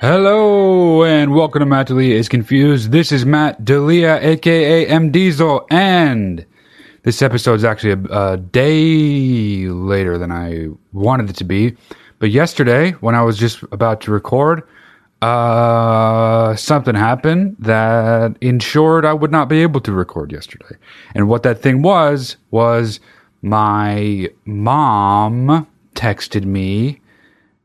Hello and welcome to Matt Delia is Confused. This is Matt Delia, aka M Diesel, and this episode is actually a, a day later than I wanted it to be. But yesterday, when I was just about to record, uh, something happened that ensured I would not be able to record yesterday. And what that thing was, was my mom texted me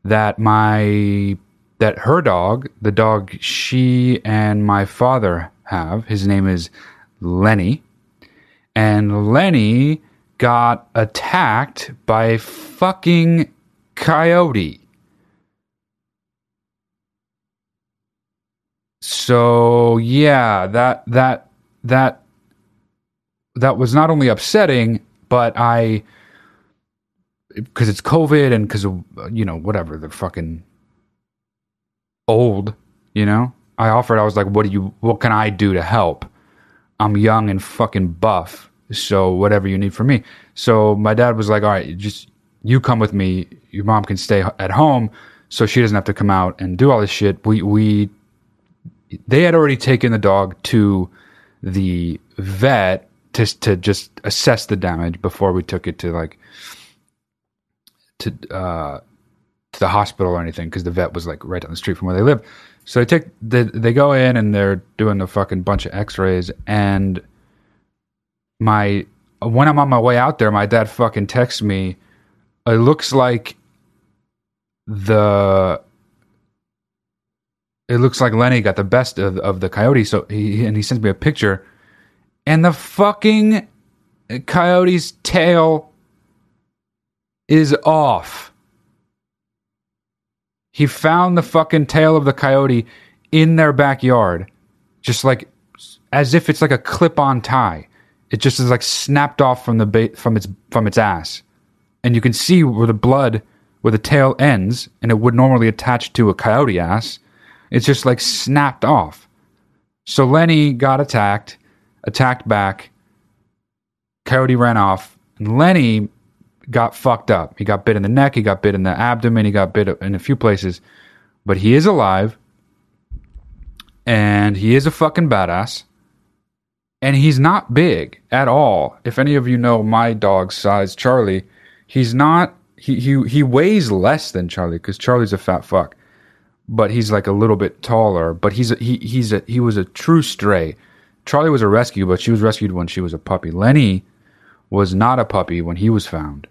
that my that her dog, the dog she and my father have, his name is Lenny, and Lenny got attacked by fucking coyote. So yeah, that that that that was not only upsetting, but I because it's COVID and because you know whatever the fucking old, you know. I offered. I was like, "What do you? What can I do to help?" I'm young and fucking buff, so whatever you need from me. So my dad was like, "All right, just you come with me. Your mom can stay at home, so she doesn't have to come out and do all this shit." We we they had already taken the dog to the vet to to just assess the damage before we took it to like to uh to the hospital or anything because the vet was like right down the street from where they live. So they take they, they go in and they're doing a fucking bunch of X-rays and my when I'm on my way out there, my dad fucking texts me. It looks like the it looks like Lenny got the best of, of the coyote. So he and he sends me a picture, and the fucking coyote's tail is off. He found the fucking tail of the coyote in their backyard, just like as if it's like a clip-on tie. It just is like snapped off from the ba- from its from its ass, and you can see where the blood where the tail ends, and it would normally attach to a coyote ass. It's just like snapped off. So Lenny got attacked, attacked back. Coyote ran off, and Lenny got fucked up. He got bit in the neck, he got bit in the abdomen, he got bit in a few places, but he is alive, and he is a fucking badass. And he's not big at all. If any of you know my dog's size, Charlie, he's not. He he he weighs less than Charlie because Charlie's a fat fuck, but he's like a little bit taller. But he's a, he he's a he was a true stray. Charlie was a rescue, but she was rescued when she was a puppy. Lenny was not a puppy when he was found,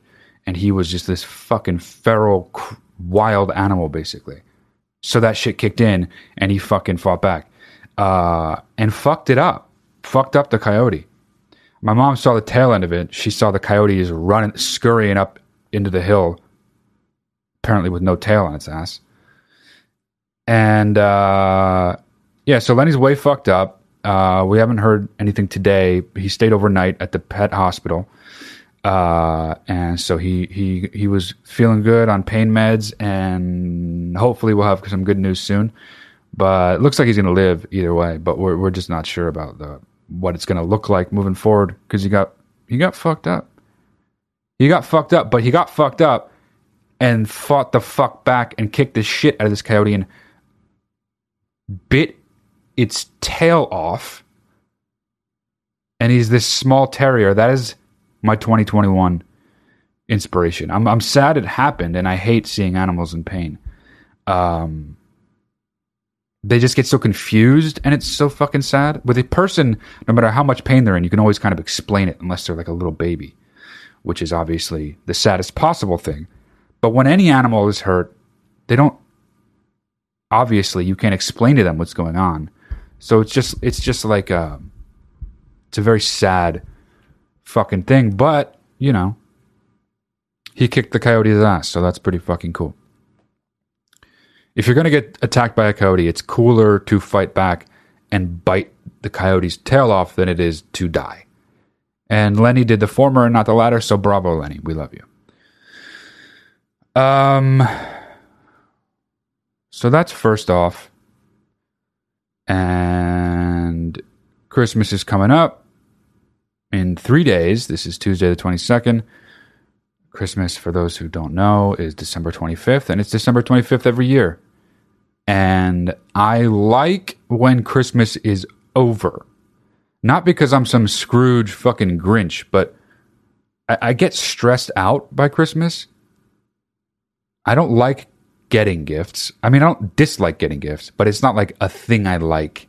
and he was just this fucking feral, wild animal, basically. So that shit kicked in, and he fucking fought back, uh, and fucked it up, fucked up the coyote. My mom saw the tail end of it. She saw the coyote is running, scurrying up into the hill, apparently with no tail on its ass. And uh, yeah, so Lenny's way fucked up. Uh, we haven't heard anything today. He stayed overnight at the pet hospital. Uh, and so he, he, he was feeling good on pain meds and hopefully we'll have some good news soon, but it looks like he's going to live either way, but we're, we're just not sure about the, what it's going to look like moving forward. Cause he got, he got fucked up. He got fucked up, but he got fucked up and fought the fuck back and kicked the shit out of this coyote and bit its tail off. And he's this small terrier. That is my 2021 inspiration. I'm I'm sad it happened, and I hate seeing animals in pain. Um, they just get so confused, and it's so fucking sad. With a person, no matter how much pain they're in, you can always kind of explain it, unless they're like a little baby, which is obviously the saddest possible thing. But when any animal is hurt, they don't. Obviously, you can't explain to them what's going on, so it's just it's just like a, it's a very sad fucking thing. But, you know, he kicked the coyote's ass, so that's pretty fucking cool. If you're to get attacked by a coyote, it's cooler to fight back and bite the coyote's tail off than it is to die. And Lenny did the former and not the latter, so bravo, Lenny. We love you. Um, so that's first off. And Christmas is coming up in three days. This is Tuesday, the 22nd. Christmas, for those who don't know, is December 25th, and it's December 25th every year. And I like when Christmas is over. Not because I'm some Scrooge fucking Grinch, but I, I get stressed out by Christmas. I don't like getting gifts. I mean, I don't dislike getting gifts, but it's not like a thing I like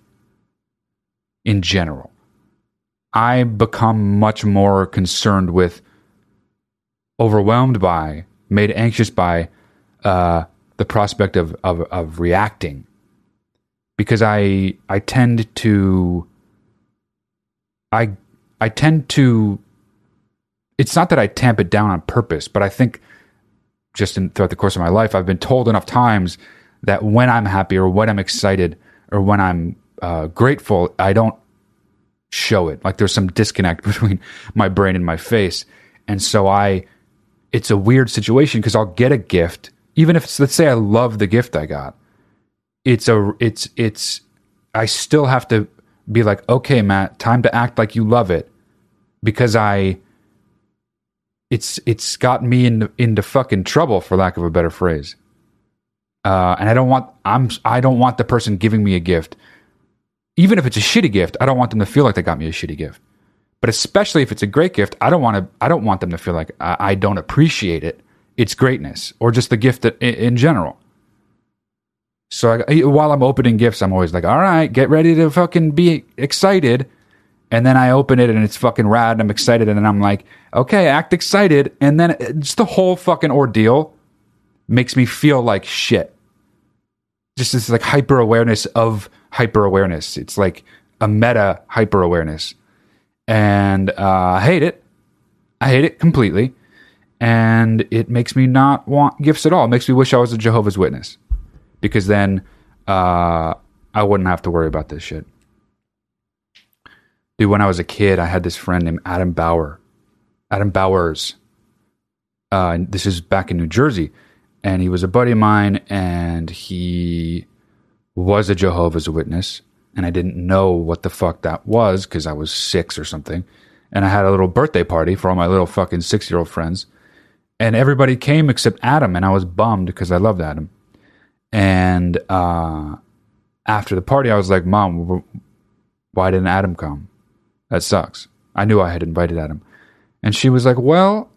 in general. I become much more concerned with, overwhelmed by, made anxious by uh, the prospect of, of, of reacting. Because I I tend to I I tend to it's not that I tamp it down on purpose, but I think just in, throughout the course of my life, I've been told enough times that when I'm happy or when I'm excited or when I'm uh, grateful, I don't show it. Like there's some disconnect between my brain and my face. And so I, it's a weird situation because I'll get a gift, even if it's, let's say I love the gift I got. It's a, it's, it's, I still have to be like, okay, Matt, time to act like you love it because I, it's it's got me into into fucking trouble for lack of a better phrase. Uh, and I don't want I'm I don't want the person giving me a gift, even if it's a shitty gift. I don't want them to feel like they got me a shitty gift. But especially if it's a great gift, I don't want to. I don't want them to feel like I, I don't appreciate it, its greatness, or just the gift that, in, in general. So I, while I'm opening gifts, I'm always like, "All right, get ready to fucking be excited." And then I open it and it's fucking rad and I'm excited and then I'm like, okay, act excited. And then just the whole fucking ordeal makes me feel like shit. Just this like hyper awareness of hyper awareness. It's like a meta hyper awareness. And uh, I hate it. I hate it completely. And it makes me not want gifts at all. It makes me wish I was a Jehovah's Witness because then uh, I wouldn't have to worry about this shit. Dude, when I was a kid, I had this friend named Adam Bauer. Adam Bowers. Uh, this is back in New Jersey. And he was a buddy of mine, and he was a Jehovah's Witness. And I didn't know what the fuck that was because I was six or something. And I had a little birthday party for all my little fucking six year old friends. And everybody came except Adam. And I was bummed because I loved Adam. And uh, after the party, I was like, Mom, why didn't Adam come? That sucks. I knew I had invited Adam. And she was like, Well,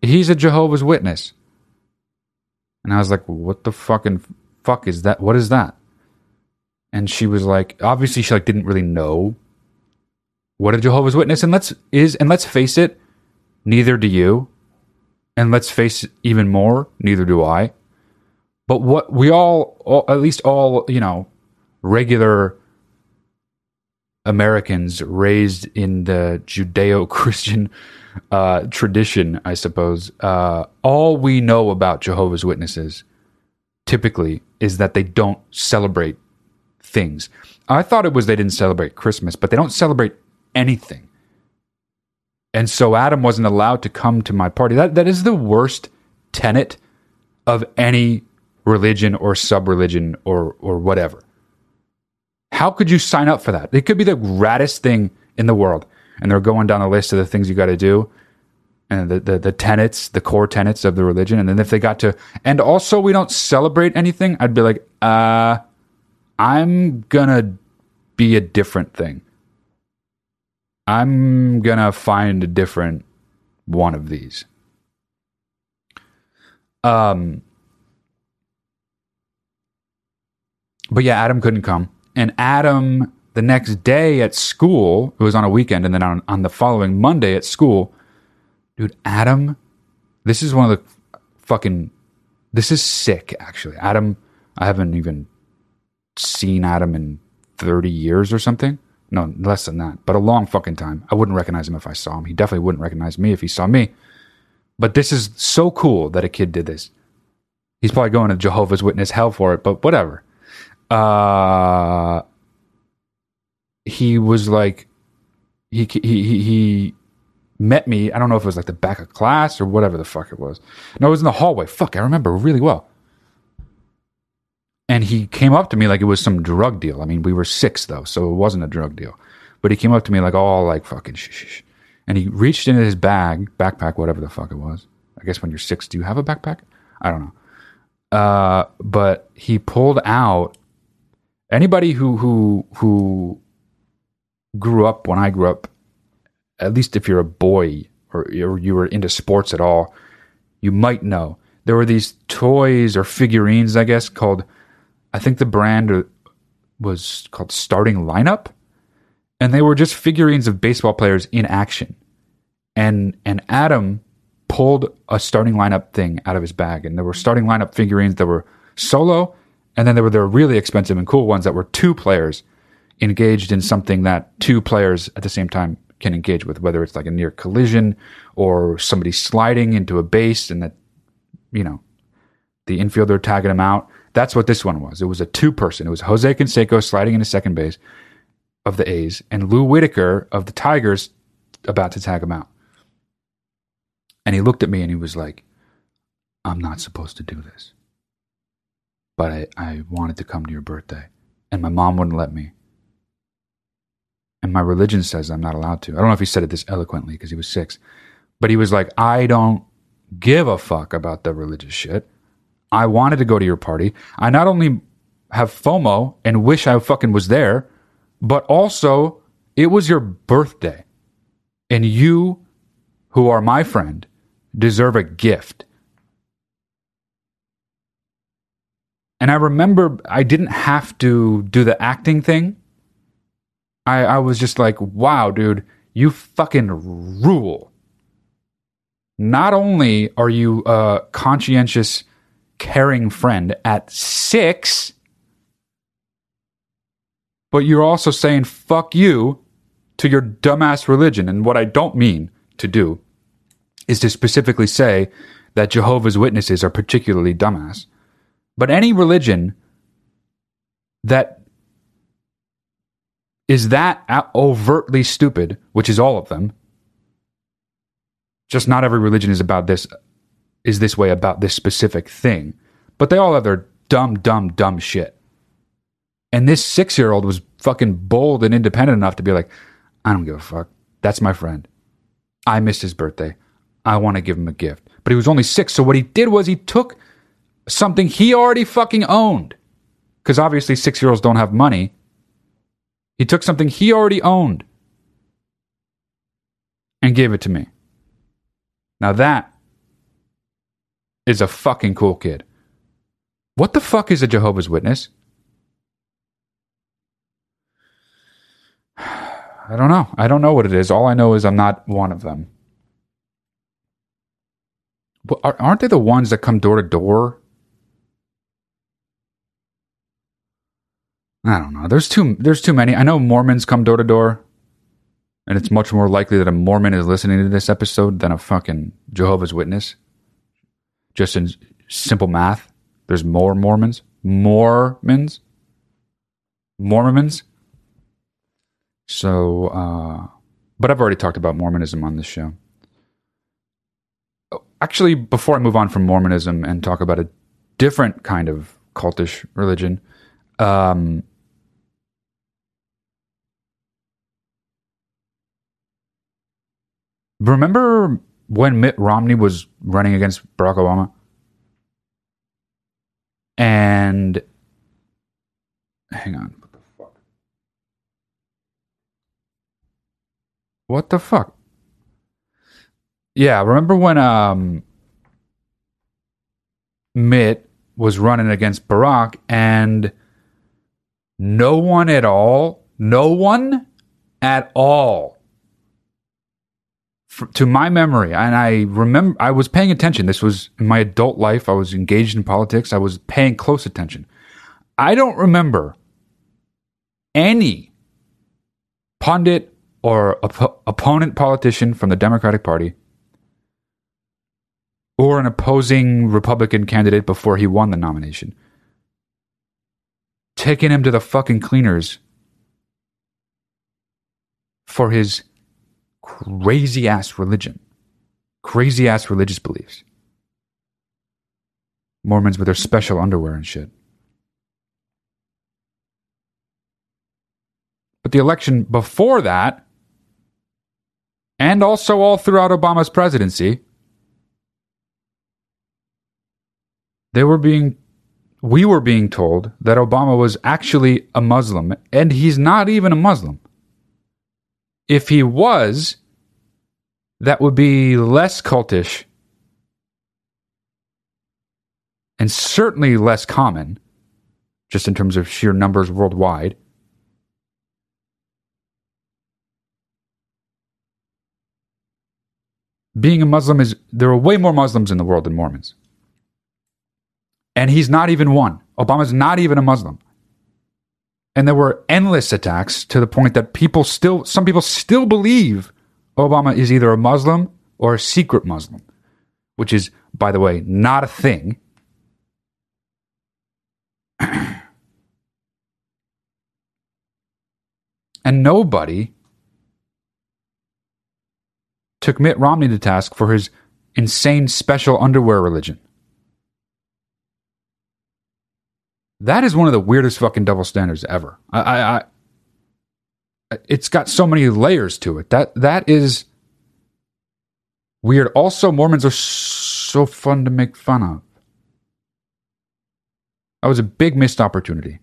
he's a Jehovah's Witness. And I was like, What the fucking fuck is that? What is that? And she was like, obviously she like didn't really know what a Jehovah's Witness and let's is and let's face it, neither do you. And let's face it even more, neither do I. But what we all, all at least all, you know, regular Americans raised in the Judeo Christian uh, tradition, I suppose, uh, all we know about Jehovah's Witnesses typically is that they don't celebrate things. I thought it was they didn't celebrate Christmas, but they don't celebrate anything. And so Adam wasn't allowed to come to my party. That that is the worst tenet of any religion or sub religion or or whatever. How could you sign up for that? It could be the raddest thing in the world. And they're going down the list of the things you got to do and the, the, the tenets, the core tenets of the religion. And then if they got to, and also we don't celebrate anything, I'd be like, uh, I'm gonna be a different thing. I'm gonna find a different one of these. Um, but yeah, Adam couldn't come. And Adam, the next day at school, it was on a weekend, and then on, on the following Monday at school, dude, Adam, this is one of the fucking, this is sick, actually. Adam, I haven't even seen Adam in 30 years or something. No, less than that, but a long fucking time. I wouldn't recognize him if I saw him. He definitely wouldn't recognize me if he saw me. But this is so cool that a kid did this. He's probably going to Jehovah's Witness hell for it, but whatever uh, he was like, he, he, he, met me. I don't know if it was like the back of class or whatever the fuck it was. No, it was in the hallway. Fuck, I remember really well. And he came up to me like it was some drug deal. I mean, we were six though, so it wasn't a drug deal. But he came up to me like all like fucking shh, shh, shh. And he reached into his bag, backpack, whatever the fuck it was. I guess when you're six, do you have a backpack? I don't know. Uh, but he pulled out anybody who who who grew up when I grew up, at least if you're a boy or, or you were into sports at all, you might know there were these toys or figurines, I guess, called I think the brand was called Starting Lineup, and they were just figurines of baseball players in action. And and Adam pulled a starting lineup thing out of his bag, and there were starting lineup figurines that were solo, and then there were the really expensive and cool ones that were two players engaged in something that two players at the same time can engage with, whether it's like a near collision or somebody sliding into a base and that, you know, the infielder tagging him out. That's what this one was. It was a two person. It was Jose Canseco sliding into second base of the A's and Lou Whitaker of the Tigers about to tag him out. And he looked at me and he was like, I'm not supposed to do this. But I, I wanted to come to your birthday. And my mom wouldn't let me. And my religion says I'm not allowed to. I don't know if he said it this eloquently because he was six. But he was like, I don't give a fuck about the religious shit. I wanted to go to your party. I not only have FOMO and wish I fucking was there, but also it was your birthday. And you, who are my friend, deserve a gift. And I remember I didn't have to do the acting thing. I, I was just like, wow, dude, you fucking rule. Not only are you a conscientious, caring friend at six, but you're also saying fuck you to your dumbass religion. And what I don't mean to do is to specifically say that Jehovah's Witnesses are particularly dumbass. But any religion that is that overtly stupid, which is all of them, just not every religion is about this is this way about this specific thing. But they all have their dumb, dumb, dumb shit. And this six year old was fucking bold and independent enough to be like, I don't give a fuck. That's my friend. I missed his birthday. I want to give him a gift. But he was only six. So what he did was he took something he already fucking owned. Because obviously six year olds don't have money. He took something he already owned and gave it to me. Now that is a fucking cool kid. What the fuck is a Jehovah's Witness? I don't know. I don't know what it is. All I know is I'm not one of them. But aren't they the ones that come door to door? I don't know. There's too there's too many. I know Mormons come door to door, and it's much more likely that a Mormon is listening to this episode than a fucking Jehovah's Witness. Just in simple math, there's more Mormons, Mormons, Mormons. So, uh, but I've already talked about Mormonism on this show actually, before I move on from Mormonism and talk about a different kind of cultish religion, um, remember when Mitt Romney was running against Barack Obama? And hang on. What the fuck? What the fuck? Yeah, remember when um Mitt was running against Barack and no one at all, no one at all to my memory, and I remember I was paying attention. This was in my adult life. I was engaged in politics. I was paying close attention. I don't remember any pundit or op- opponent politician from the Democratic Party or an opposing Republican candidate before he won the nomination. Taking him to the fucking cleaners for his crazy ass religion, crazy ass religious beliefs. Mormons with their special underwear and shit. But the election before that, and also all throughout Obama's presidency, they were being we were being told that Obama was actually a Muslim, and he's not even a Muslim. If he was, that would be less cultish and certainly less common, just in terms of sheer numbers worldwide. Being a Muslim is, there are way more Muslims in the world than Mormons. And he's not even one. Obama's not even a Muslim. And there were endless attacks to the point that people still, some people still believe Obama is either a Muslim or a secret Muslim, which is, by the way, not a thing. and nobody took Mitt Romney to task for his insane special underwear religion. That is one of the weirdest fucking double standards ever. I, I, I it's got so many layers to it. That that is weird. Also, Mormons are so fun to make fun of. That was a big missed opportunity.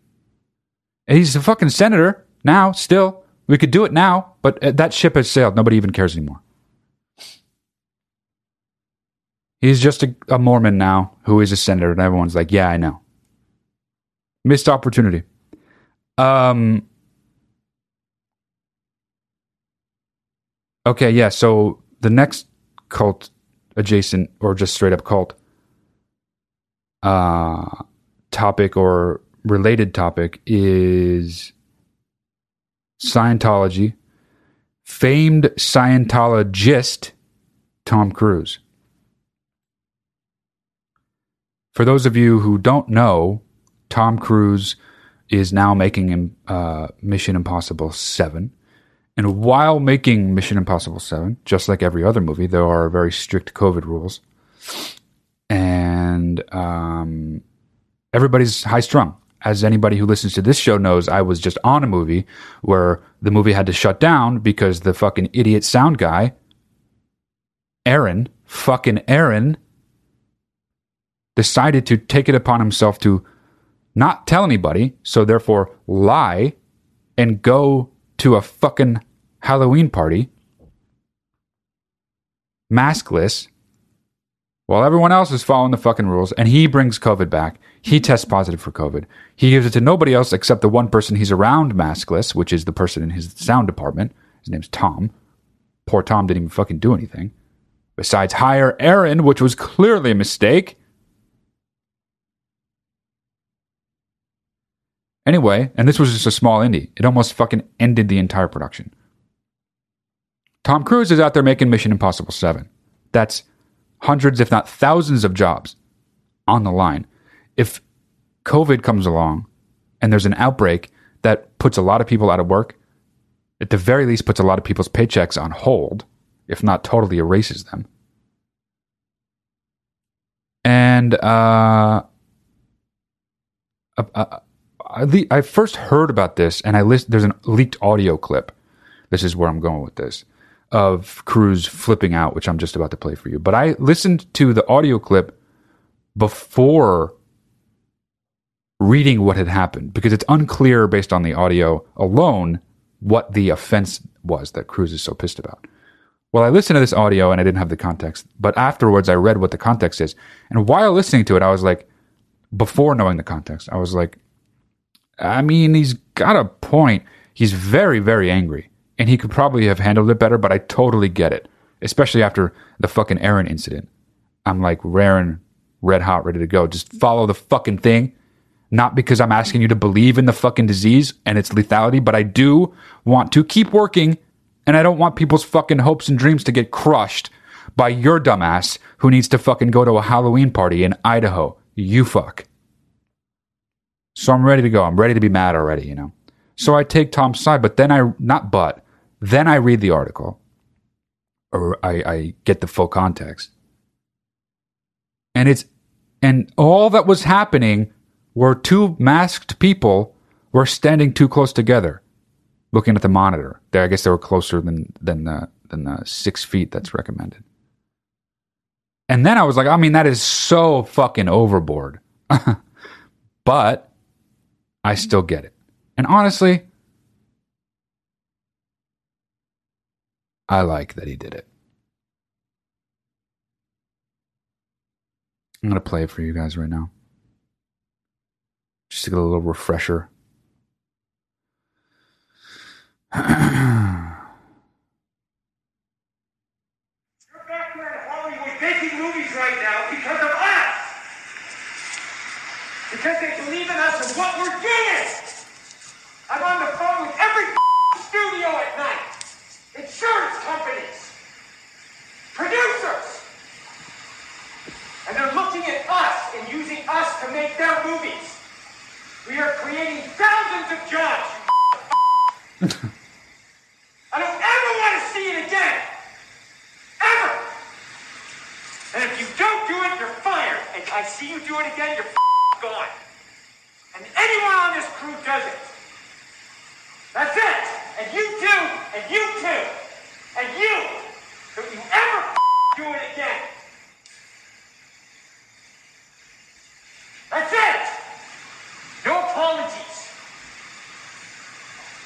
And he's a fucking senator now. Still, we could do it now, but uh, that ship has sailed. Nobody even cares anymore. He's just a, a Mormon now who is a senator, and everyone's like, "Yeah, I know." Missed opportunity. Um. Okay, yeah. So the next cult adjacent or just straight up cult uh, topic or related topic is Scientology. Famed Scientologist Tom Cruise. For those of you who don't know, Tom Cruise is now making uh, Mission Impossible 7. And while making Mission Impossible 7, just like every other movie, there are very strict COVID rules. And um, everybody's high strung. As anybody who listens to this show knows, I was just on a movie where the movie had to shut down because the fucking idiot sound guy, Aaron, fucking Aaron, decided to take it upon himself to not tell anybody, so therefore lie and go to a fucking Halloween party maskless while everyone else is following the fucking rules and he brings COVID back. He tests positive for COVID. He gives it to nobody else except the one person he's around maskless, which is the person in his sound department. His name's Tom. Poor Tom didn't even fucking do anything. Besides hire Aaron, which was clearly a mistake. Anyway, and this was just a small indie. It almost fucking ended the entire production. Tom Cruise is out there making Mission Impossible 7. That's hundreds, if not thousands, of jobs on the line. If COVID comes along and there's an outbreak that puts a lot of people out of work, at the very least puts a lot of people's paychecks on hold, if not totally erases them. And uh, uh, I, first heard about this, and I list. There's a leaked audio clip. This is where I'm going with this of Cruise flipping out, which I'm just about to play for you. But I listened to the audio clip before reading what had happened because it's unclear based on the audio alone what the offense was that Cruise is so pissed about. Well, I listened to this audio and I didn't have the context, but afterwards I read what the context is. And while listening to it, I was like, before knowing the context, I was like, I mean, he's got a point. He's very, very angry, and he could probably have handled it better. But I totally get it, especially after the fucking Aaron incident. I'm like raring, red hot, ready to go. Just follow the fucking thing. Not because I'm asking you to believe in the fucking disease and its lethality, but I do want to keep working, and I don't want people's fucking hopes and dreams to get crushed by your dumbass who needs to fucking go to a Halloween party in Idaho. You fuck. So I'm ready to go. I'm ready to be mad already, you know. So I take Tom's side, but then I, not but, then I read the article or I, I get the full context. And it's, and all that was happening were two masked people were standing too close together. looking at the monitor. There, I guess they were closer than than the than the six feet that's recommended. And then I was like, I mean, that is so fucking overboard. but I still get it. And honestly, I like that he did it. I'm going to play it for you guys right now. Just to get a little refresher. You're back there in Hollywood making movies right now because of us. Because they believe in us and what we're doing. I'm on the phone with every studio at night. Insurance companies. Producers. And they're looking at us and using us to make their movies. We are creating thousands of jobs. I don't ever want to see it again. Ever. And if you don't do it, you're fired. And I see you do it again, you're gone. And anyone on this crew does it. That's it. And you too. And you too. And you. Don't you ever do it again. That's it. No apologies.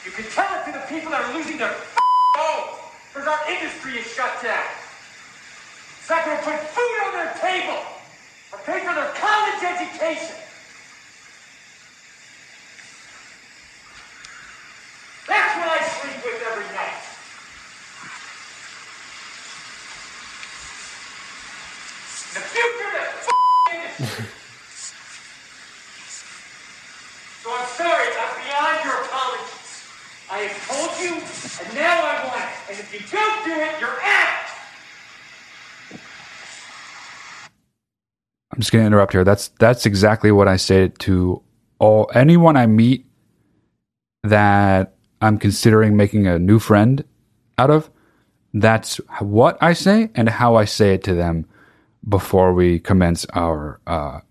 You can tell it to the people that are losing their homes because our industry is shut down. It's not going to put food on their table pay for their college education. That's what I sleep with every night. The future of the industry. so I'm sorry, I'm beyond your apologies. I have told you, and now I want it. And if you don't do it, you're out. I'm just going to interrupt here. That's that's exactly what I say to all anyone I meet that I'm considering making a new friend out of. That's what I say and how I say it to them before we commence our uh,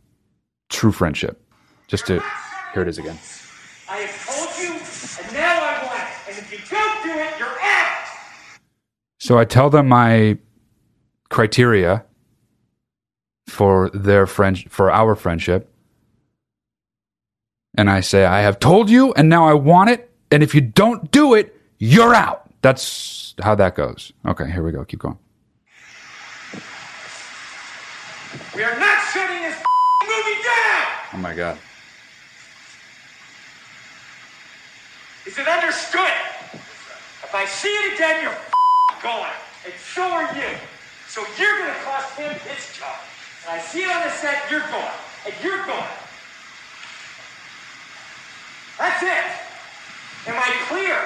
true friendship. Just to here it is again. I have told you, and now I want it. And if you don't do it, you're out. So I tell them my criteria for their friend for our friendship. And I say, I have told you and now I want it, and if you don't do it, you're out. That's how that goes. Okay, here we go. Keep going. We are not shutting this movie down. Oh my god. Is it understood? If I see it again, you're gone. And so are you. So you're going to cost him his job. And I see it on the set, you're going. And you're going. That's it. Am I clear?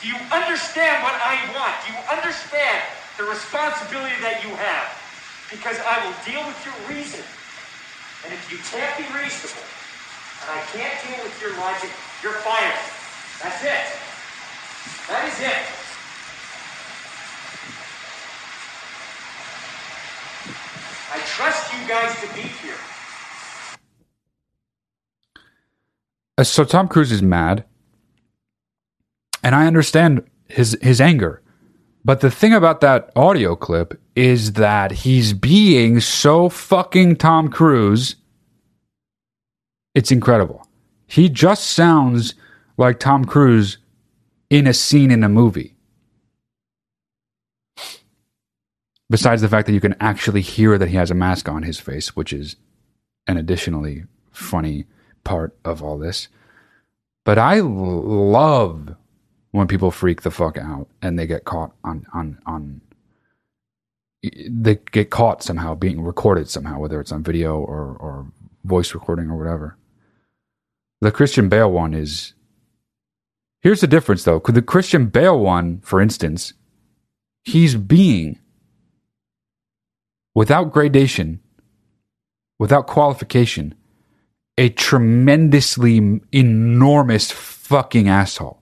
Do you understand what I want? Do you understand the responsibility that you have? Because I will deal with your reason. And if you can't be reasonable, and I can't deal with your logic, you're fired. That's it. That is it. I trust you guys to be here. Uh, So Tom Cruise is mad, and I understand his his anger. But the thing about that audio clip is that he's being so fucking Tom Cruise. It's incredible. He just sounds like Tom Cruise in a scene in a movie. Besides the fact that you can actually hear that he has a mask on his face, which is an additionally funny part of all this. But I love when people freak the fuck out and they get caught on on on they get caught somehow being recorded somehow, whether it's on video or or voice recording or whatever. The Christian Bale one is here's the difference though. Could the Christian Bale one, for instance, he's being without gradation, without qualification, a tremendously enormous fucking asshole.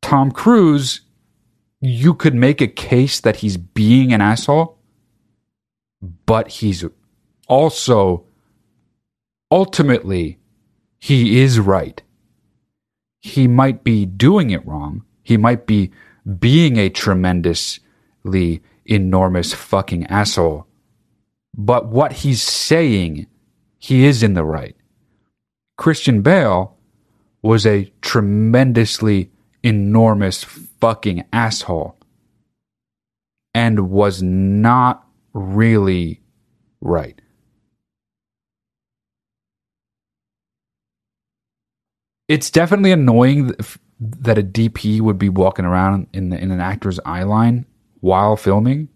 Tom Cruise, you could make a case that he's being an asshole, but he's also ultimately he is right. He might be doing it wrong. He might be being a tremendously enormous fucking asshole. But what he's saying, he is in the right. Christian Bale was a tremendously enormous fucking asshole and was not really right. It's definitely annoying that a DP would be walking around in the, in an actor's eye line while filming.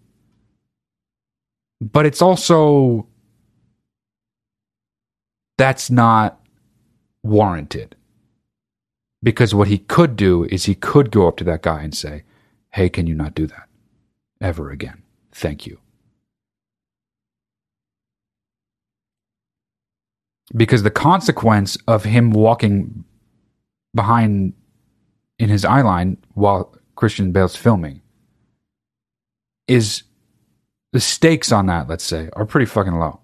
But it's also that's not warranted. Because what he could do is he could go up to that guy and say, Hey, can you not do that ever again? Thank you. Because the consequence of him walking behind in his eye line while Christian Bale's filming is the stakes on that, let's say, are pretty fucking low.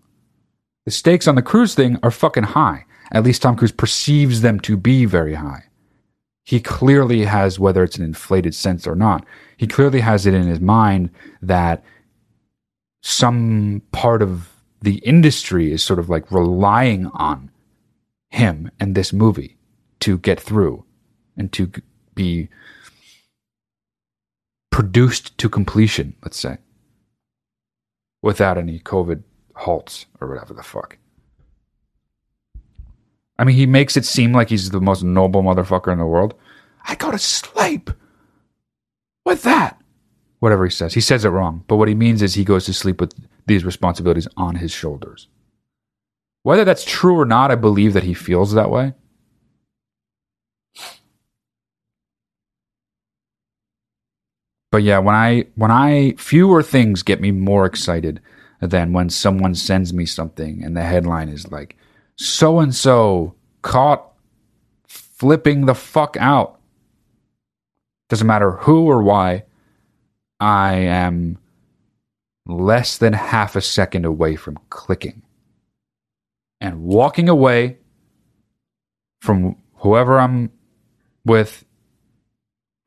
The stakes on the Cruise thing are fucking high. At least Tom Cruise perceives them to be very high. He clearly has, whether it's an inflated sense or not, he clearly has it in his mind that some part of the industry is sort of like relying on him and this movie to get through and to be produced to completion, let's say, without any COVID halts or whatever the fuck. I mean, he makes it seem like he's the most noble motherfucker in the world. I go to sleep with that. Whatever he says. He says it wrong. But what he means is he goes to sleep with these responsibilities on his shoulders. Whether that's true or not, I believe that he feels that way. But yeah, when I when I fewer things get me more excited than when someone sends me something and the headline is like so and so caught flipping the fuck out. Doesn't matter who or why. I am less than half a second away from clicking and walking away from whoever I'm with,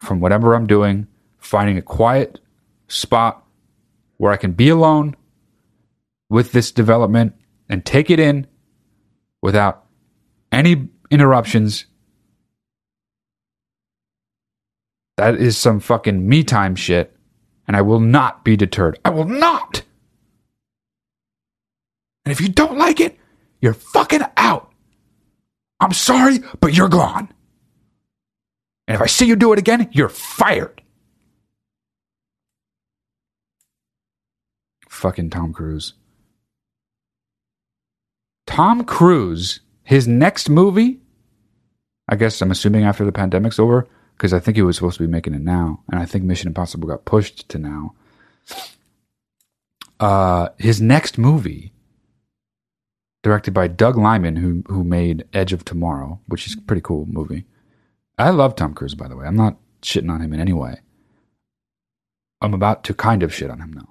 from whatever I'm doing finding a quiet spot where I can be alone with this development and take it in without any interruptions. That is some fucking me time shit, and I will not be deterred. I will not! And if you don't like it, you're fucking out. I'm sorry, but you're gone. And if I see you do it again, you're fired. Fucking Tom Cruise. Tom Cruise, his next movie, I guess I'm assuming after the pandemic's over, because I think he was supposed to be making it now, and I think Mission Impossible got pushed to now. Uh, his next movie, directed by Doug Liman, who who made Edge of Tomorrow, which is a pretty cool movie. I love Tom Cruise, by the way. I'm not shitting on him in any way. I'm about to kind of shit on him now.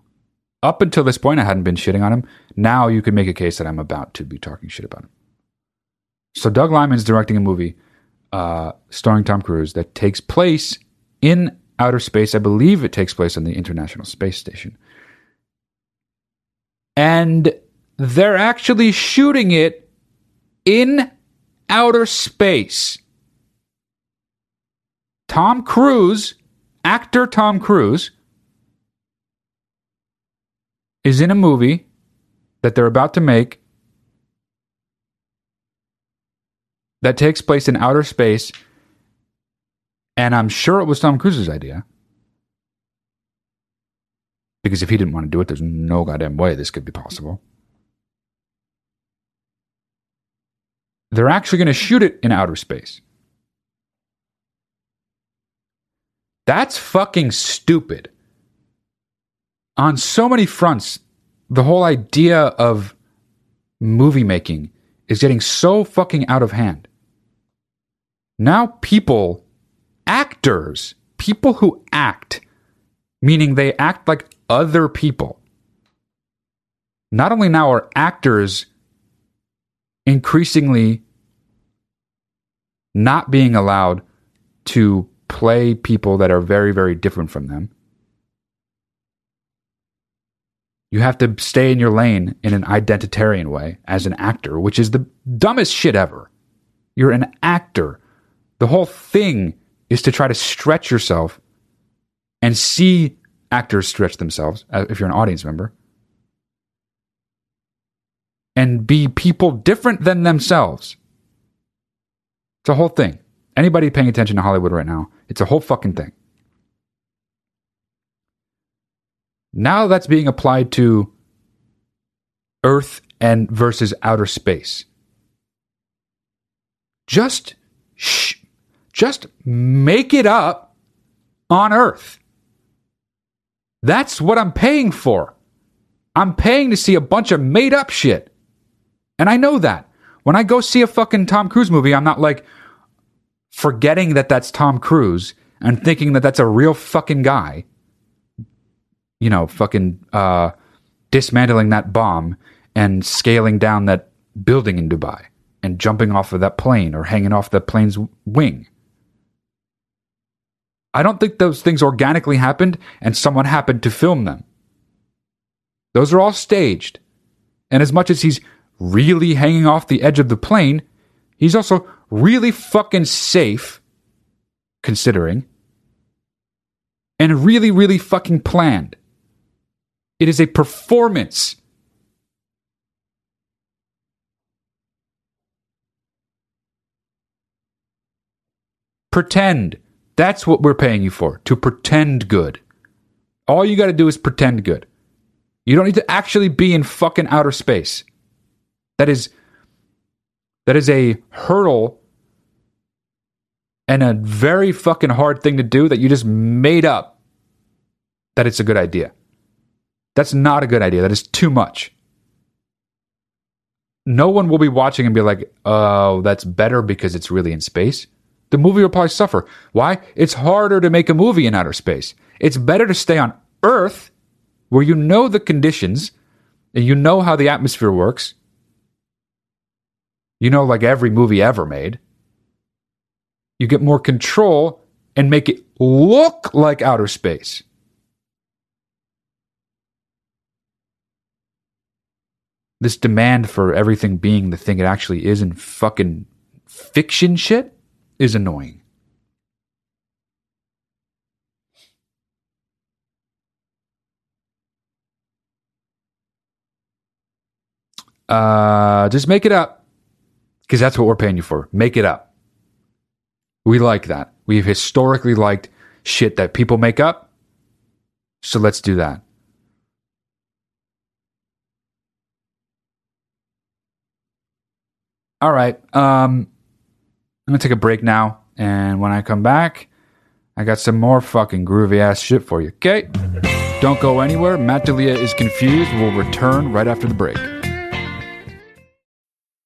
Up until this point, I hadn't been shitting on him. Now you can make a case that I'm about to be talking shit about him. So Doug Liman's directing a movie uh, starring Tom Cruise that takes place in outer space. I believe it takes place on the International Space Station. And they're actually shooting it in outer space. Tom Cruise, actor Tom Cruise, is in a movie that they're about to make that takes place in outer space. And I'm sure it was Tom Cruise's idea. Because if he didn't want to do it, there's no goddamn way this could be possible. They're actually going to shoot it in outer space. That's fucking stupid on so many fronts, the whole idea of movie making is getting so fucking out of hand. Now, people, actors, people who act, meaning they act like other people, not only now are actors increasingly not being allowed to play people that are very, very different from them. You have to stay in your lane in an identitarian way as an actor, which is the dumbest shit ever. You're an actor. The whole thing is to try to stretch yourself and see actors stretch themselves uh, if you're an audience member and be people different than themselves. It's a whole thing. Anybody paying attention to Hollywood right now, it's a whole fucking thing. Now that's being applied to Earth and versus outer space. Just sh- just make it up on Earth. That's what I'm paying for. I'm paying to see a bunch of made up shit. And I know that. When I go see a fucking Tom Cruise movie, I'm not like forgetting that that's Tom Cruise and thinking that that's a real fucking guy. You know, fucking uh, dismantling that bomb and scaling down that building in Dubai and jumping off of that plane or hanging off the plane's wing. I don't think those things organically happened and someone happened to film them. Those are all staged. And as much as he's really hanging off the edge of the plane, he's also really fucking safe, considering, and really, really fucking planned. It is a performance. Pretend. That's what we're paying you for, to pretend good. All you got to do is pretend good. You don't need to actually be in fucking outer space. That is that is a hurdle and a very fucking hard thing to do that you just made up that it's a good idea. That's not a good idea. That is too much. No one will be watching and be like, "Oh, that's better because it's really in space." the movie will probably suffer. Why? It's harder to make a movie in outer space. It's better to stay on Earth where you know the conditions and you know how the atmosphere works. You know, like every movie ever made. You get more control and make it look like outer space. This demand for everything being the thing it actually is in fucking fiction shit is annoying. Uh, just make it up because that's what we're paying you for. Make it up. We like that. We've historically liked shit that people make up. So let's do that. All right. Um, I'm gonna take a break now, and when I come back, I got some more fucking groovy ass shit for you. Okay? Don't go anywhere. Matt D'Elia is confused. We'll return right after the break.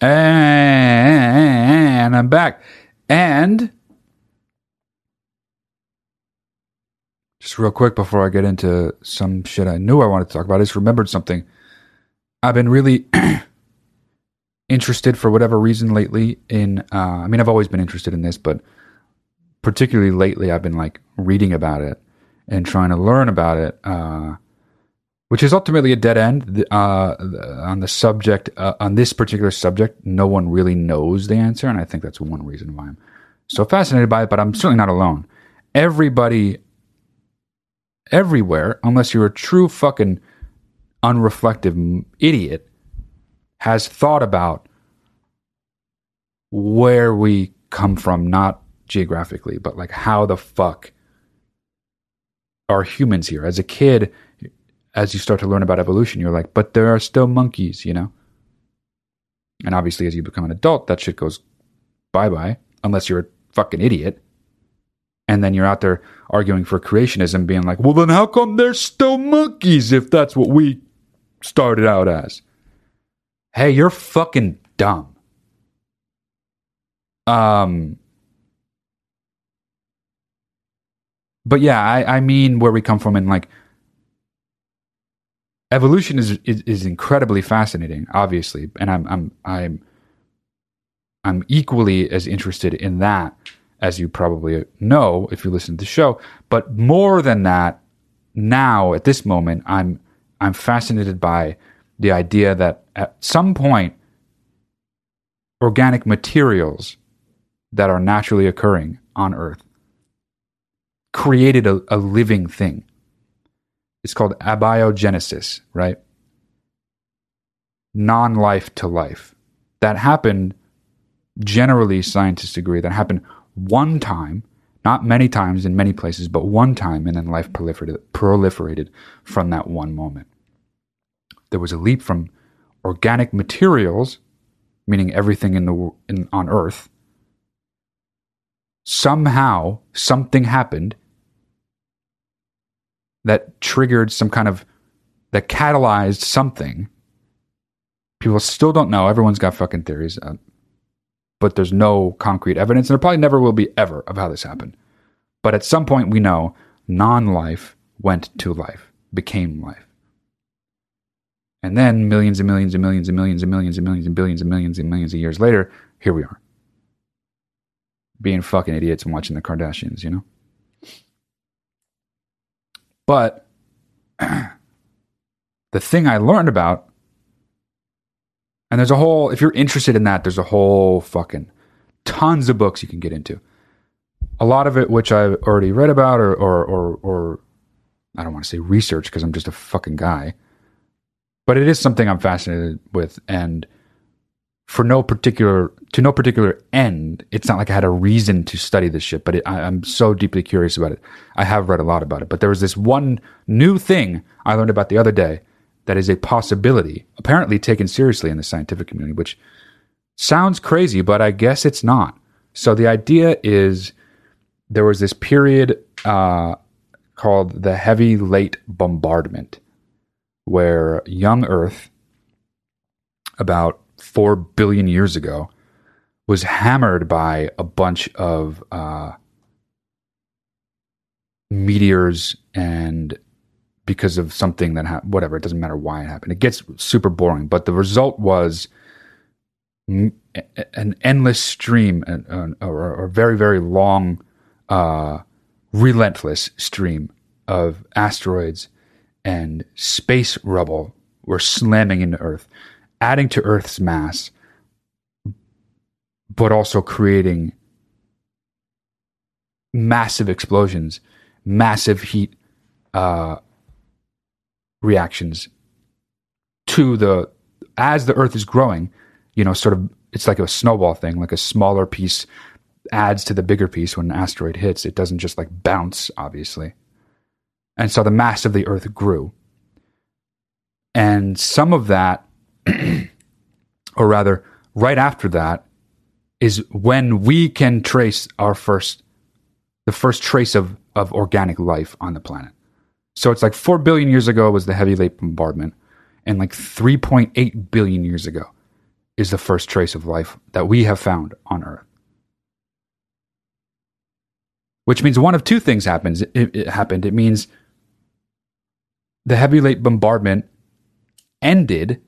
And I'm back. And just real quick before I get into some shit I knew I wanted to talk about, I just remembered something. I've been really interested for whatever reason lately in uh, I mean I've always been interested in this, but particularly lately I've been like reading about it and trying to learn about it. Uh, which is ultimately a dead end uh, on the subject uh, on this particular subject. No one really knows the answer, and I think that's one reason why I'm so fascinated by it. But I'm certainly not alone. Everybody, everywhere, unless you're a true fucking unreflective idiot, has thought about where we come from, not geographically, but like how the fuck are humans here? As a kid, as you start to learn about evolution, you're like, but there are still monkeys, you know? And obviously, as you become an adult, that shit goes bye bye, unless you're a fucking idiot. And then you're out there arguing for creationism, being like, well, then how come there's still monkeys if that's what we started out as? Hey, you're fucking dumb. Um, but yeah, I, I mean where we come from and like evolution is, is is incredibly fascinating, obviously, and I'm I'm I'm I'm equally as interested in that as you probably know if you listen to the show. But more than that, now at this moment, I'm I'm fascinated by the idea that at some point organic materials that are naturally occurring on Earth created a, a living thing. It's called abiogenesis, right? Non life to life. That happened, generally, scientists agree, that happened one time, not many times in many places, but one time, and then life proliferated, proliferated from that one moment. There was a leap from organic materials, meaning everything in the in, on Earth. Somehow, something happened that triggered some kind of that catalyzed something. People still don't know. Everyone's got fucking theories, uh, but there's no concrete evidence, and there probably never will be ever of how this happened. But at some point, we know non-life went to life, became life, and then millions and millions and millions and millions and millions and millions and billions and millions and millions of years later, here we are, being fucking idiots and watching the Kardashians, you know. But the thing I learned about, and there's a whole, if you're interested in that, there's a whole fucking tons of books you can get into. A lot of it, which I've already read about, or, or, or, or I don't want to say research because I'm just a fucking guy, but it is something I'm fascinated with. And for no particular to no particular end. It's not like I had a reason to study this shit, but it, I, I'm so deeply curious about it. I have read a lot about it, but there was this one new thing I learned about the other day that is a possibility, apparently taken seriously in the scientific community, which sounds crazy, but I guess it's not. So the idea is there was this period uh, called the heavy late bombardment, where young Earth, about four billion years ago, was hammered by a bunch of uh, meteors and because of something that happened, whatever, it doesn't matter why it happened. It gets super boring, but the result was m- an endless stream an- an- or, or a very, very long, uh, relentless stream of asteroids and space rubble were slamming into Earth, adding to Earth's mass, but also creating massive explosions, massive heat uh, reactions to the as the Earth is growing. You know, sort of, it's like a snowball thing. Like a smaller piece adds to the bigger piece when an asteroid hits. It doesn't just like bounce, obviously. And so the mass of the Earth grew. And some of that, or rather, right after that, is when we can trace our first, the first trace of, of organic life on the planet. So it's like 4 billion years ago was the heavy late bombardment, and like 3.8 billion years ago is the first trace of life that we have found on Earth. Which means one of two things happens. It, it happened. It means the heavy late bombardment ended,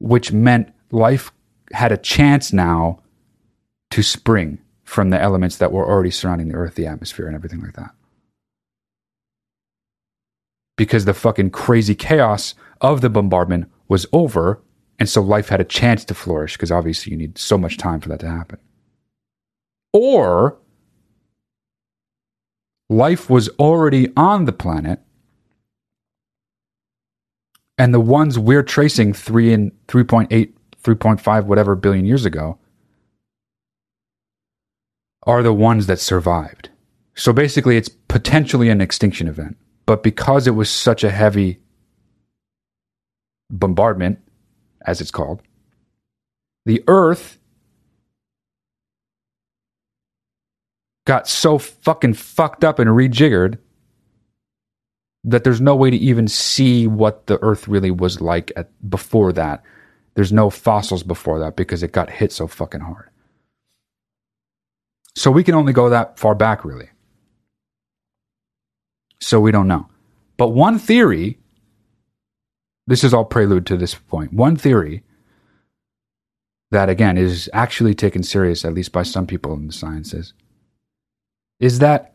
which meant life had a chance now to spring from the elements that were already surrounding the earth, the atmosphere, and everything like that. because the fucking crazy chaos of the bombardment was over. And so life had a chance to flourish because obviously you need so much time for that to happen. Or life was already on the planet and the ones we're tracing 3 and 3.8 3.5 whatever billion years ago are the ones that survived. So basically it's potentially an extinction event. But because it was such a heavy bombardment as it's called the earth got so fucking fucked up and rejiggered that there's no way to even see what the earth really was like at before that there's no fossils before that because it got hit so fucking hard. So we can only go that far back really. So we don't know. But one theory this is all prelude to this point. One theory that again is actually taken serious at least by some people in the sciences is that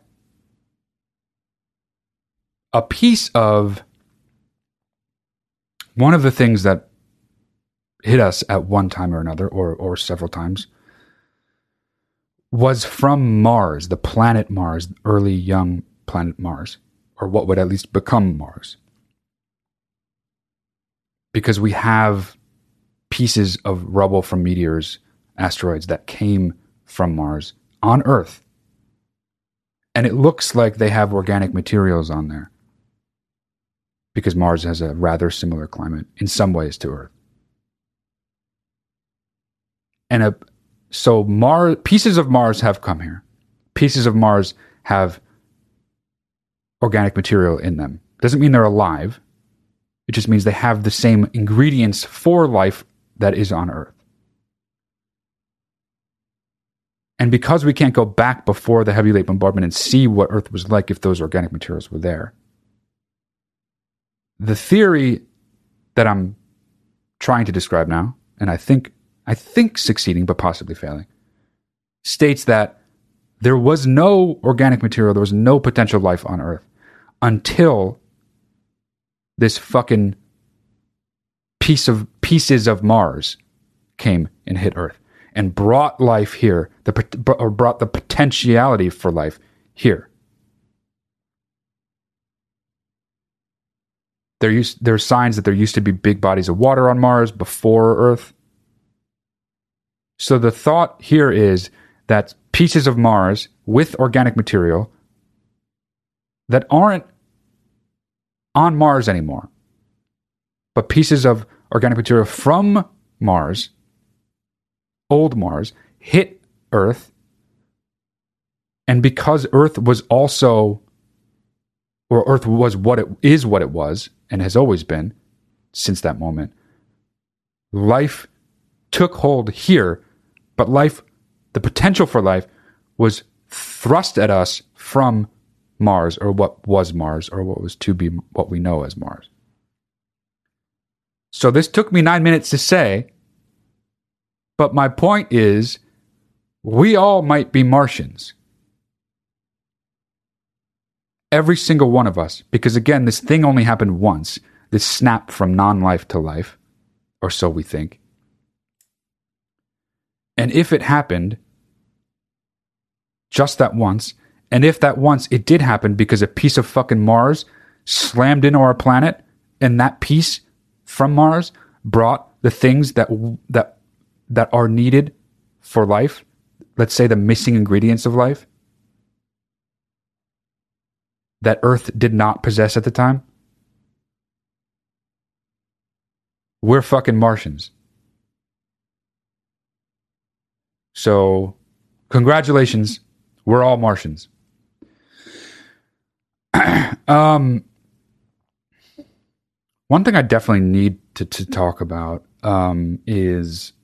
a piece of one of the things that hit us at one time or another, or, or several times, was from Mars, the planet Mars, early young planet Mars, or what would at least become Mars. Because we have pieces of rubble from meteors, asteroids that came from Mars on Earth. And it looks like they have organic materials on there because Mars has a rather similar climate in some ways to Earth. And a, so Mars pieces of Mars have come here. Pieces of Mars have organic material in them. Doesn't mean they're alive. It just means they have the same ingredients for life that is on Earth. And because we can't go back before the heavy late bombardment and see what Earth was like if those organic materials were there, the theory that I'm trying to describe now, and I think I think succeeding but possibly failing, states that there was no organic material, there was no potential life on Earth until this fucking piece of pieces of Mars came and hit Earth and brought life here, the or brought the potentiality for life here. there used there are signs that there used to be big bodies of water on Mars before Earth. So the thought here is that pieces of Mars with organic material that aren't on Mars anymore, but pieces of organic material from Mars, old Mars, hit Earth. And because Earth was also, or Earth was what it is what it was, and has always been since that moment. Life took hold here, but life, the potential for life, was thrust at us from Mars, or what was Mars, or what was to be what we know as Mars. So this took me nine minutes to say, but my point is we all might be Martians every single one of us, because again, this thing only happened once this snap from non life to life, or so we think. And if it happened just that once, and if that once it did happen because a piece of fucking Mars slammed into our planet, and that piece from Mars brought the things that that that are needed for life, let's say the missing ingredients of life, that Earth did not possess at the time? We're fucking Martians. So, congratulations. We're all Martians. um, one thing I definitely need to, to talk about um, is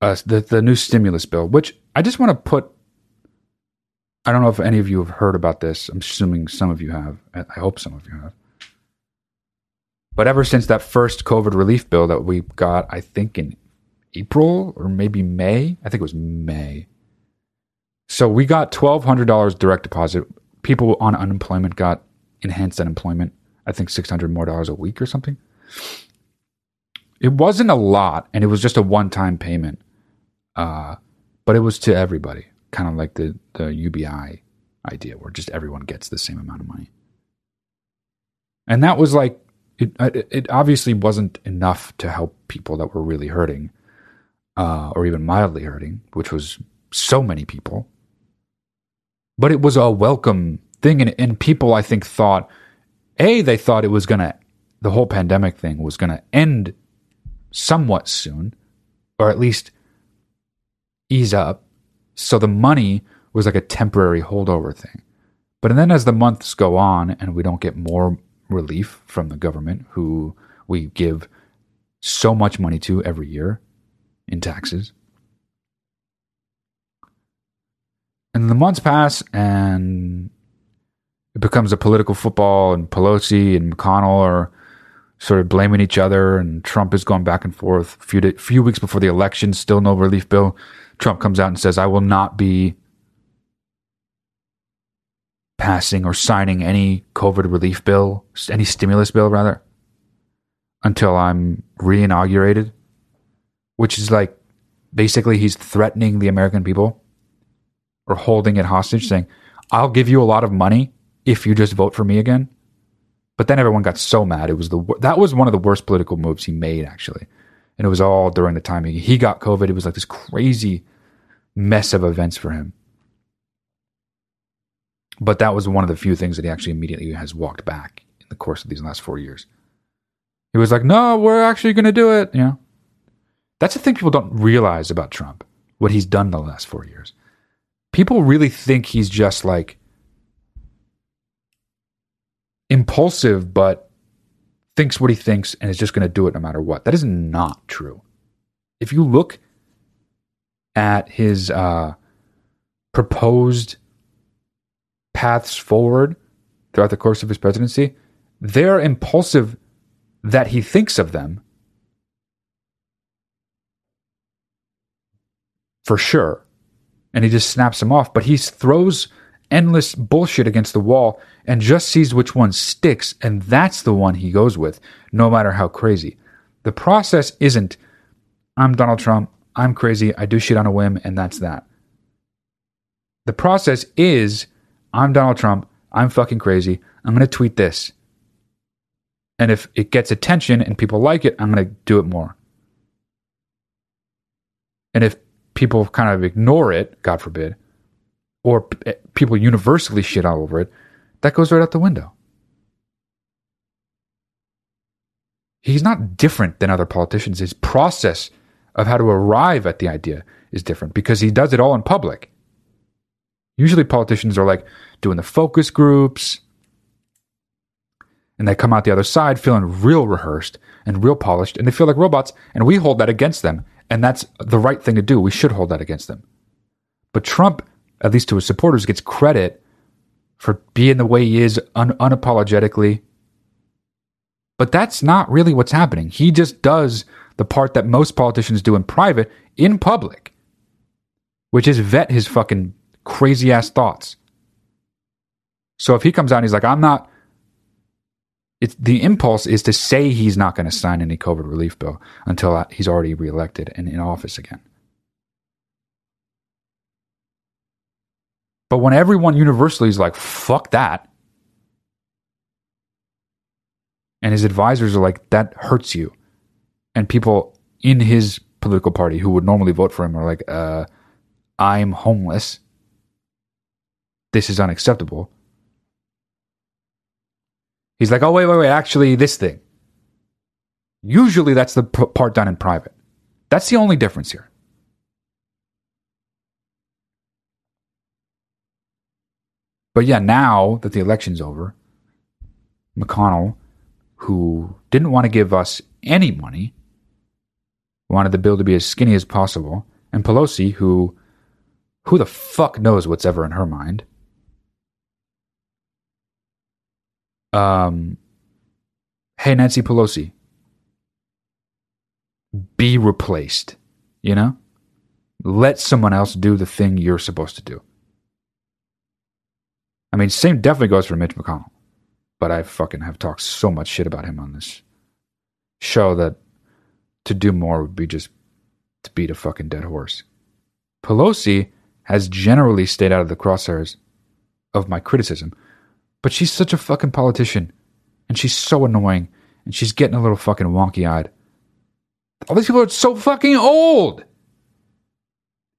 uh, the the new stimulus bill, which I just want to put I don't know if any of you have heard about this. I'm assuming some of you have. I hope some of you have. But ever since that first COVID relief bill that we got, I think in April or maybe May, I think it was May. So we got $1,200 direct deposit. People on unemployment got enhanced unemployment. I think six hundred more dollars a week or something. It wasn't a lot, and it was just a one-time payment, uh, but it was to everybody, kind of like the the UBI idea, where just everyone gets the same amount of money. And that was like it. It obviously wasn't enough to help people that were really hurting, uh, or even mildly hurting, which was so many people. But it was a welcome thing, and, and people I think thought, a they thought it was gonna, the whole pandemic thing was gonna end somewhat soon, or at least ease up. So the money was like a temporary holdover thing. But then as the months go on and we don't get more relief from the government, who we give so much money to every year in taxes, and the months pass and it becomes a political football, and Pelosi and McConnell are sort of blaming each other, and Trump is going back and forth. A few, few weeks before the election, still no relief bill. Trump comes out and says, I will not be passing or signing any COVID relief bill, any stimulus bill, rather, until I'm re inaugurated, which is like basically he's threatening the American people or holding it hostage, saying, I'll give you a lot of money if you just vote for me again. But then everyone got so mad. It was the that was one of the worst political moves he made actually, and it was all during the time he, he got COVID. It was like this crazy mess of events for him. But that was one of the few things that he actually immediately has walked back in the course of these last four years. He was like, "No, we're actually going to do it." You know, that's the thing people don't realize about Trump. What he's done the last four years. People really think he's just like impulsive, but thinks what he thinks and is just going to do it no matter what. That is not true. If you look at his uh, proposed paths forward throughout the course of his presidency, they're impulsive that he thinks of them. For sure. And he just snaps him off, but he throws endless bullshit against the wall and just sees which one sticks, and that's the one he goes with, no matter how crazy. The process isn't, I'm Donald Trump, I'm crazy, I do shit on a whim, and that's that. The process is, I'm Donald Trump, I'm fucking crazy, I'm to tweet this. And if it gets attention and people like it, I'm to do it more. And if people kind of ignore it, God forbid, or p- eh, people universally shit all over it, that goes right out the window. He's not different than other politicians. His process of how to arrive at the idea is different because he does it all in public. Usually, politicians are like doing the focus groups, and they come out the other side feeling real rehearsed and real polished, and they feel like robots, and we hold that against them. And that's the right thing to do. We should hold that against them. But Trump, at least to his supporters, gets credit for being the way he is un- unapologetically. But that's not really what's happening. He just does the part that most politicians do in private in public, which is vet his fucking crazy ass thoughts. So if he comes out and he's like, I'm not, it's, the impulse is to say he's not going to sign any COVID relief bill until he's already reelected and in office again. But when everyone universally is like, fuck that, and his advisors are like, that hurts you, and people in his political party who would normally vote for him are like, uh, I'm homeless. This is unacceptable. He's like, oh, wait, wait, wait, actually, this thing. Usually that's the p- part done in private. That's the only difference here. But yeah, now that the election's over, McConnell, who didn't want to give us any money, wanted the bill to be as skinny as possible, and Pelosi, who who the fuck knows what's ever in her mind. Um hey Nancy Pelosi, be replaced, you know? Let someone else do the thing you're supposed to do. I mean, same definitely goes for Mitch McConnell. but I fucking have talked so much shit about him on this show that to do more would be just to beat a fucking dead horse. Pelosi has generally stayed out of the crosshairs of my criticism, but she's such a fucking politician and she's so annoying and she's getting a little fucking wonky eyed. All these people are so fucking old.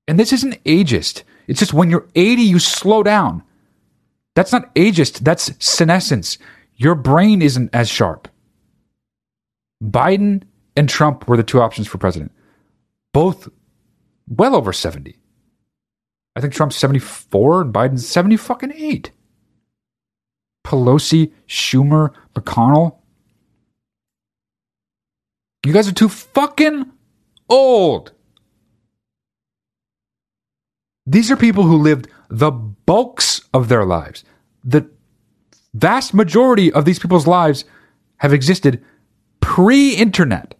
And this isn't ageist. It's just when you're 80, you slow down. That's not ageist, that's senescence. Your brain isn't as sharp. Biden and Trump were the two options for president. Both well over 70. I think Trump's 74 and Biden's 70 fucking 8. Pelosi, Schumer, McConnell. You guys are too fucking old. These are people who lived the bulks of their lives. The vast majority of these people's lives have existed pre internet.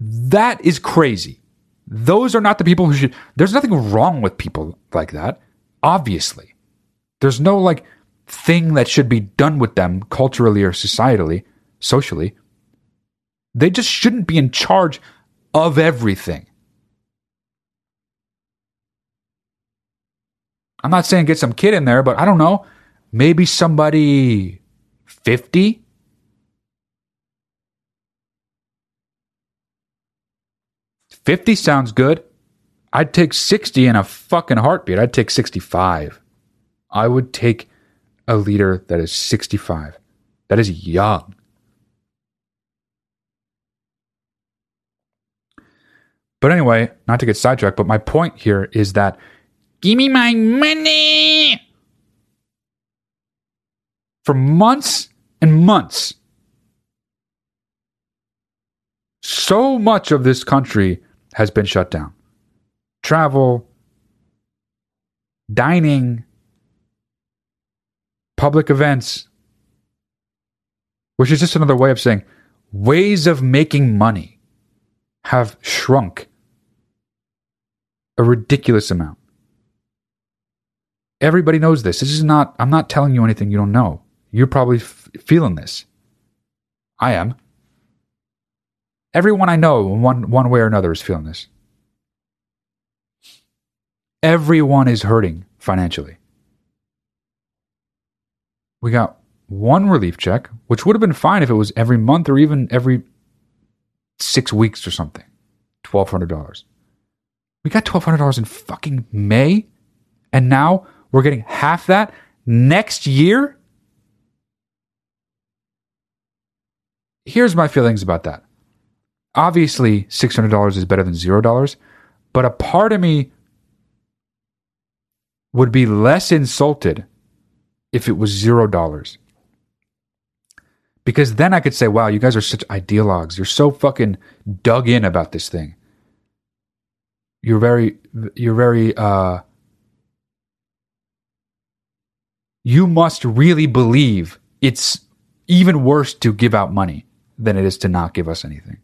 That is crazy. Those are not the people who should. There's nothing wrong with people like that, obviously. There's no like thing that should be done with them culturally or societally, socially. They just shouldn't be in charge of everything. I'm not saying get some kid in there, but I don't know. Maybe somebody 50? Fifty sounds good. I'd take sixty in a fucking heartbeat. I'd take sixty-five. I would take a leader that is sixty-five. That is young. But anyway, not to get sidetracked, but my point here is that give me my money. For months and months, so much of this country has been shut down. Travel, dining, public events, which is just another way of saying ways of making money have shrunk a ridiculous amount. Everybody knows this. This is not, I'm not telling you anything you don't know. You're probably f- feeling this. I am. Everyone I know, one, one way or another, is feeling this. Everyone is hurting financially. We got one relief check, which would have been fine if it was every month or even every six weeks or something. $1,200. We got $1,200 in fucking May, and now we're getting half that next year? Here's my feelings about that. Obviously, $600 is better than $0, but a part of me would be less insulted if it was $0. Because then I could say, wow, you guys are such ideologues. You're so fucking dug in about this thing. You're very, you're very, uh, you must really believe it's even worse to give out money than it is to not give us anything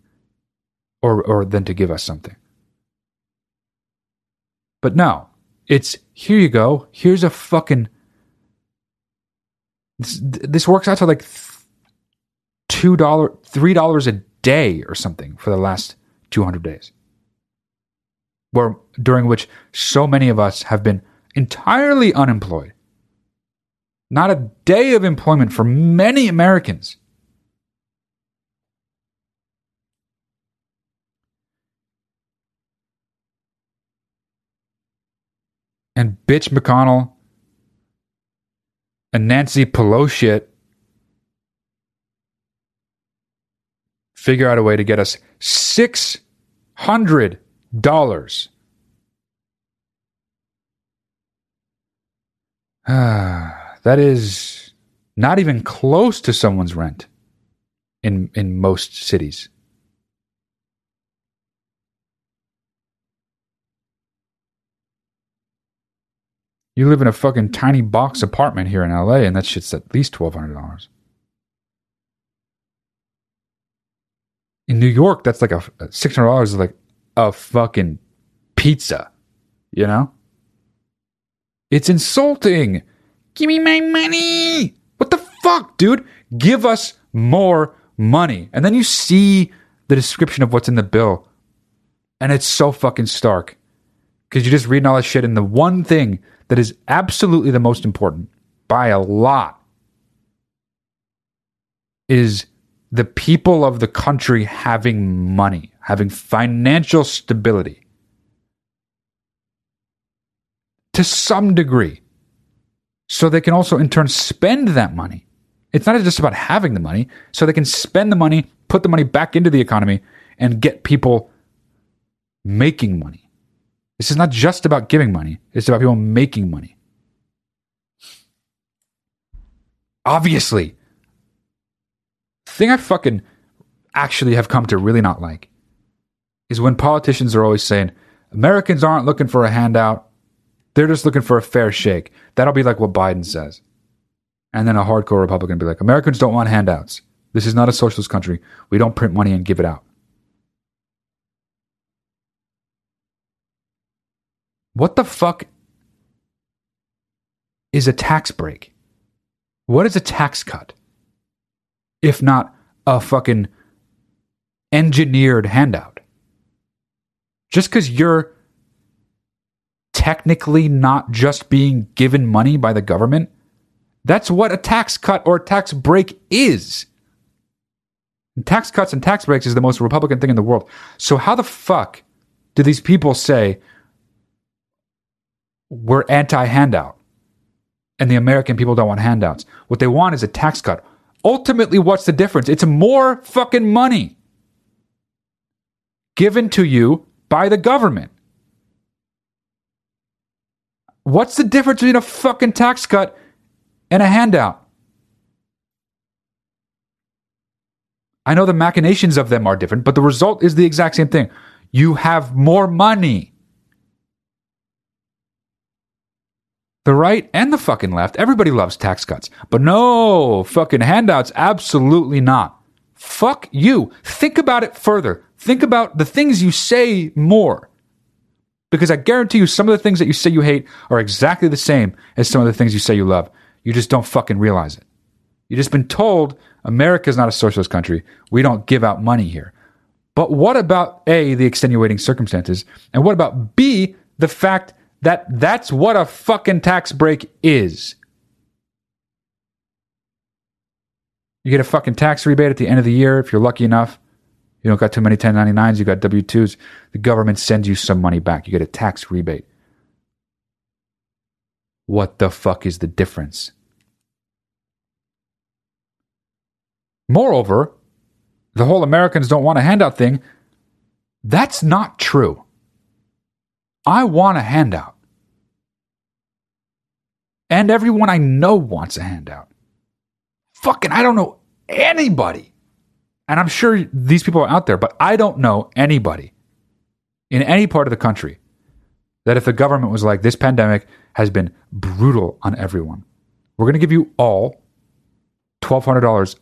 or, or than to give us something. But no, it's here you go. Here's a fucking. This, works out to like two dollar, three dollars a day or something for the last two hundred days, where during which so many of us have been entirely unemployed. Not a day of employment for many Americans. and bitch McConnell and Nancy Pelosi figure out a way to get us six hundred dollars. Ah, that is not even close to someone's rent in in most cities. You live in a fucking tiny box apartment here in LA, and that shit's at least twelve hundred dollars. In New York, that's like a six hundred dollars is like a fucking pizza, you know. It's insulting. Give me my money. What the fuck, dude? Give us more money. And then you see the description of what's in the bill. And it's so fucking stark. Because you're just reading all this shit. And the one thing that is absolutely the most important by a lot is the people of the country having money, having financial stability to some degree. So they can also, in turn, spend that money. It's not just about having the money, so they can spend the money, put the money back into the economy, and get people making money. This is not just about giving money, it's about people making money. Obviously, thing I fucking actually have come to really not like is when politicians are always saying Americans aren't looking for a handout, they're just looking for a fair shake. That'll be like what Biden says. And then a hardcore Republican be like, Americans don't want handouts. This is not a socialist country. We don't print money and give it out. What the fuck is a tax break? What is a tax cut? If not a fucking engineered handout. Just because you're technically not just being given money by the government, that's what a tax cut or tax break is. Tax cuts and tax breaks is the most Republican thing in the world. So, how the fuck do these people say we're anti handout and the American people don't want handouts? What they want is a tax cut. Ultimately, what's the difference? It's more fucking money given to you by the government. What's the difference between a fucking tax cut and a handout? I know the machinations of them are different, but the result is the exact same thing. You have more money. The right and the fucking left, everybody loves tax cuts. But no, fucking handouts, absolutely not. Fuck you. Think about it further. Think about the things you say more. Because I guarantee you, some of the things that you say you hate are exactly the same as some of the things you say you love. You just don't fucking realize it. You've just been told America is not a socialist country. We don't give out money here. But what about A, the extenuating circumstances? And what about B, the fact that that's what a fucking tax break is? You get a fucking tax rebate at the end of the year if you're lucky enough. You don't got too many 1099s, you got W 2s. The government sends you some money back. You get a tax rebate. What the fuck is the difference? Moreover, the whole Americans don't want a handout thing, that's not true. I want a handout. And everyone I know wants a handout. Fucking, I don't know anybody and I'm sure these people are out there, but I don't know anybody in any part of the country that if the government was like, this pandemic has been brutal on everyone, we're going to give you all $1,200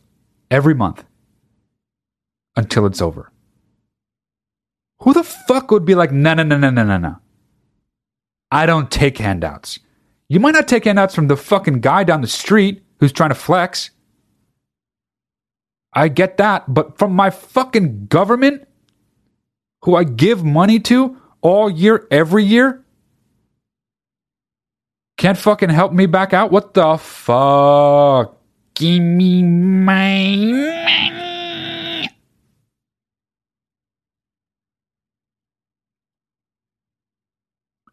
every month until it's over. Who the fuck would be like, no, no, no, no, no, no, no. I don't take handouts. You might not take handouts from the fucking guy down the street who's trying to flex. I get that, but from my fucking government, who I give money to all year, every year, can't fucking help me back out? What the fuck? Give me my money.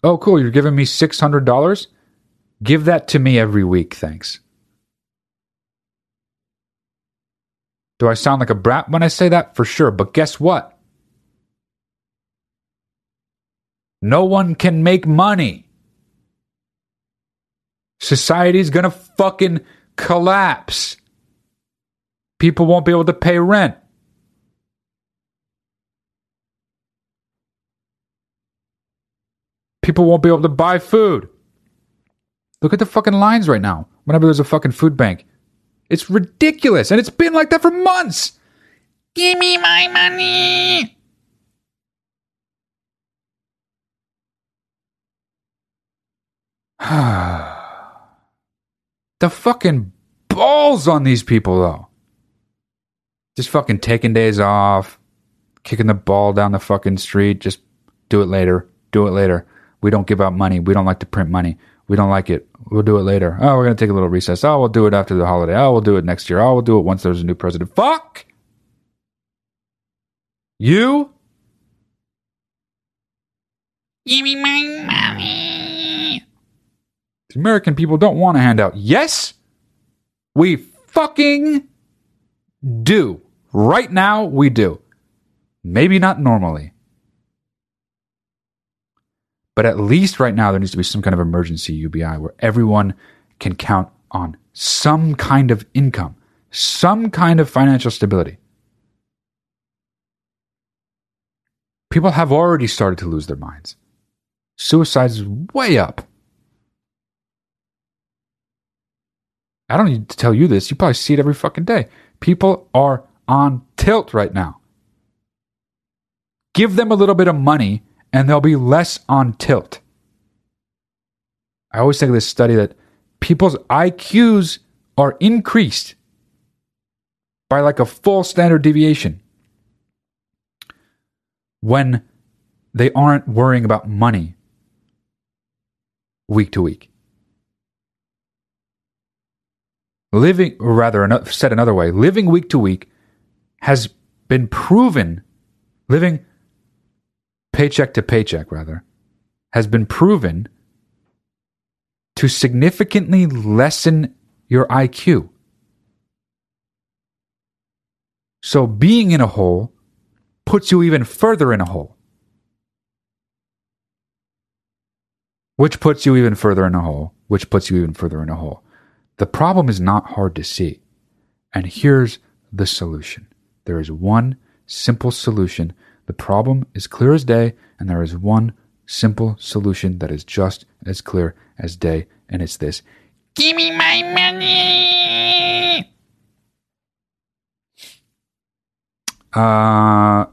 Oh, cool. You're giving me $600? Give that to me every week, thanks. Do I sound like a brat when I say that? For sure. But guess what? No one can make money. Society's gonna fucking collapse. People won't be able to pay rent. People won't be able to buy food. Look at the fucking lines right now. Whenever there's a fucking food bank, it's ridiculous. And it's been like that for months. Give me my money. The fucking balls on these people, though. Just fucking taking days off, kicking the ball down the fucking street. Just do it later. Do it later. We don't give out money. We don't like to print money. We don't like it. We'll do it later. Oh, we're going to take a little recess. Oh, we'll do it after the holiday. Oh, we'll do it next year. Oh, we'll do it once there's a new president. Fuck! You? Give me my money. The American people don't want a handout. Yes, we fucking do. Right now, we do. Maybe not normally. But at least right now, there needs to be some kind of emergency UBI where everyone can count on some kind of income, some kind of financial stability. People have already started to lose their minds. Suicides is way up. I don't need to tell you this. You probably see it every fucking day. People are on tilt right now. Give them a little bit of money and they'll be less on tilt. I always think of this study that people's IQs are increased by like a full standard deviation when they aren't worrying about money week to week. Living, or rather, said another way, living week to week has been proven, living paycheck to paycheck, rather, has been proven to significantly lessen your IQ. So being in a hole puts you even further in a hole. Which puts you even further in a hole, which puts you even further in a hole. The problem is not hard to see. And here's the solution there is one simple solution. The problem is clear as day, and there is one simple solution that is just as clear as day, and it's this. Give me my money. Uh,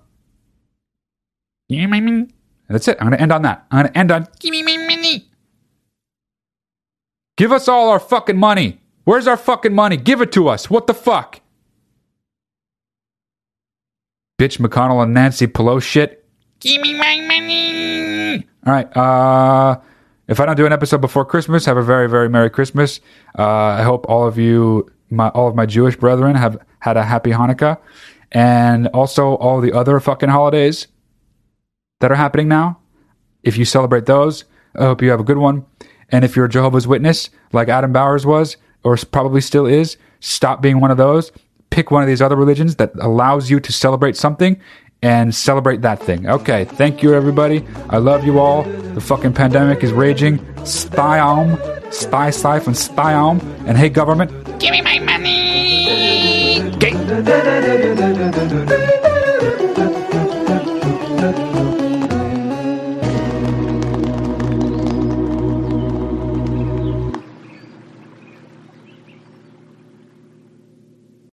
Give me my money. that's it. I'm going to end on that. I'm going to end on Give me my money. give us all our fucking money. Where's our fucking money? Give it to us. What the fuck? Bitch McConnell and Nancy Pelosi shit. Give me my money. All right. Uh, if I don't do an episode before Christmas, have a very, very Merry Christmas. Uh, I hope all of you, my, all of my Jewish brethren, have had a happy Hanukkah, and also all the other fucking holidays that are happening now. If you celebrate those, I hope you have a good one. And if you're a Jehovah's Witness, like Adam Bowers was, or probably still is, stop being one of those. Pick one of these other religions that allows you to celebrate something and celebrate that thing. Okay, thank you, everybody. I love you all. The fucking pandemic is raging. Stay on, stay safe, and stay on. And hey, government, Give me my money. gay.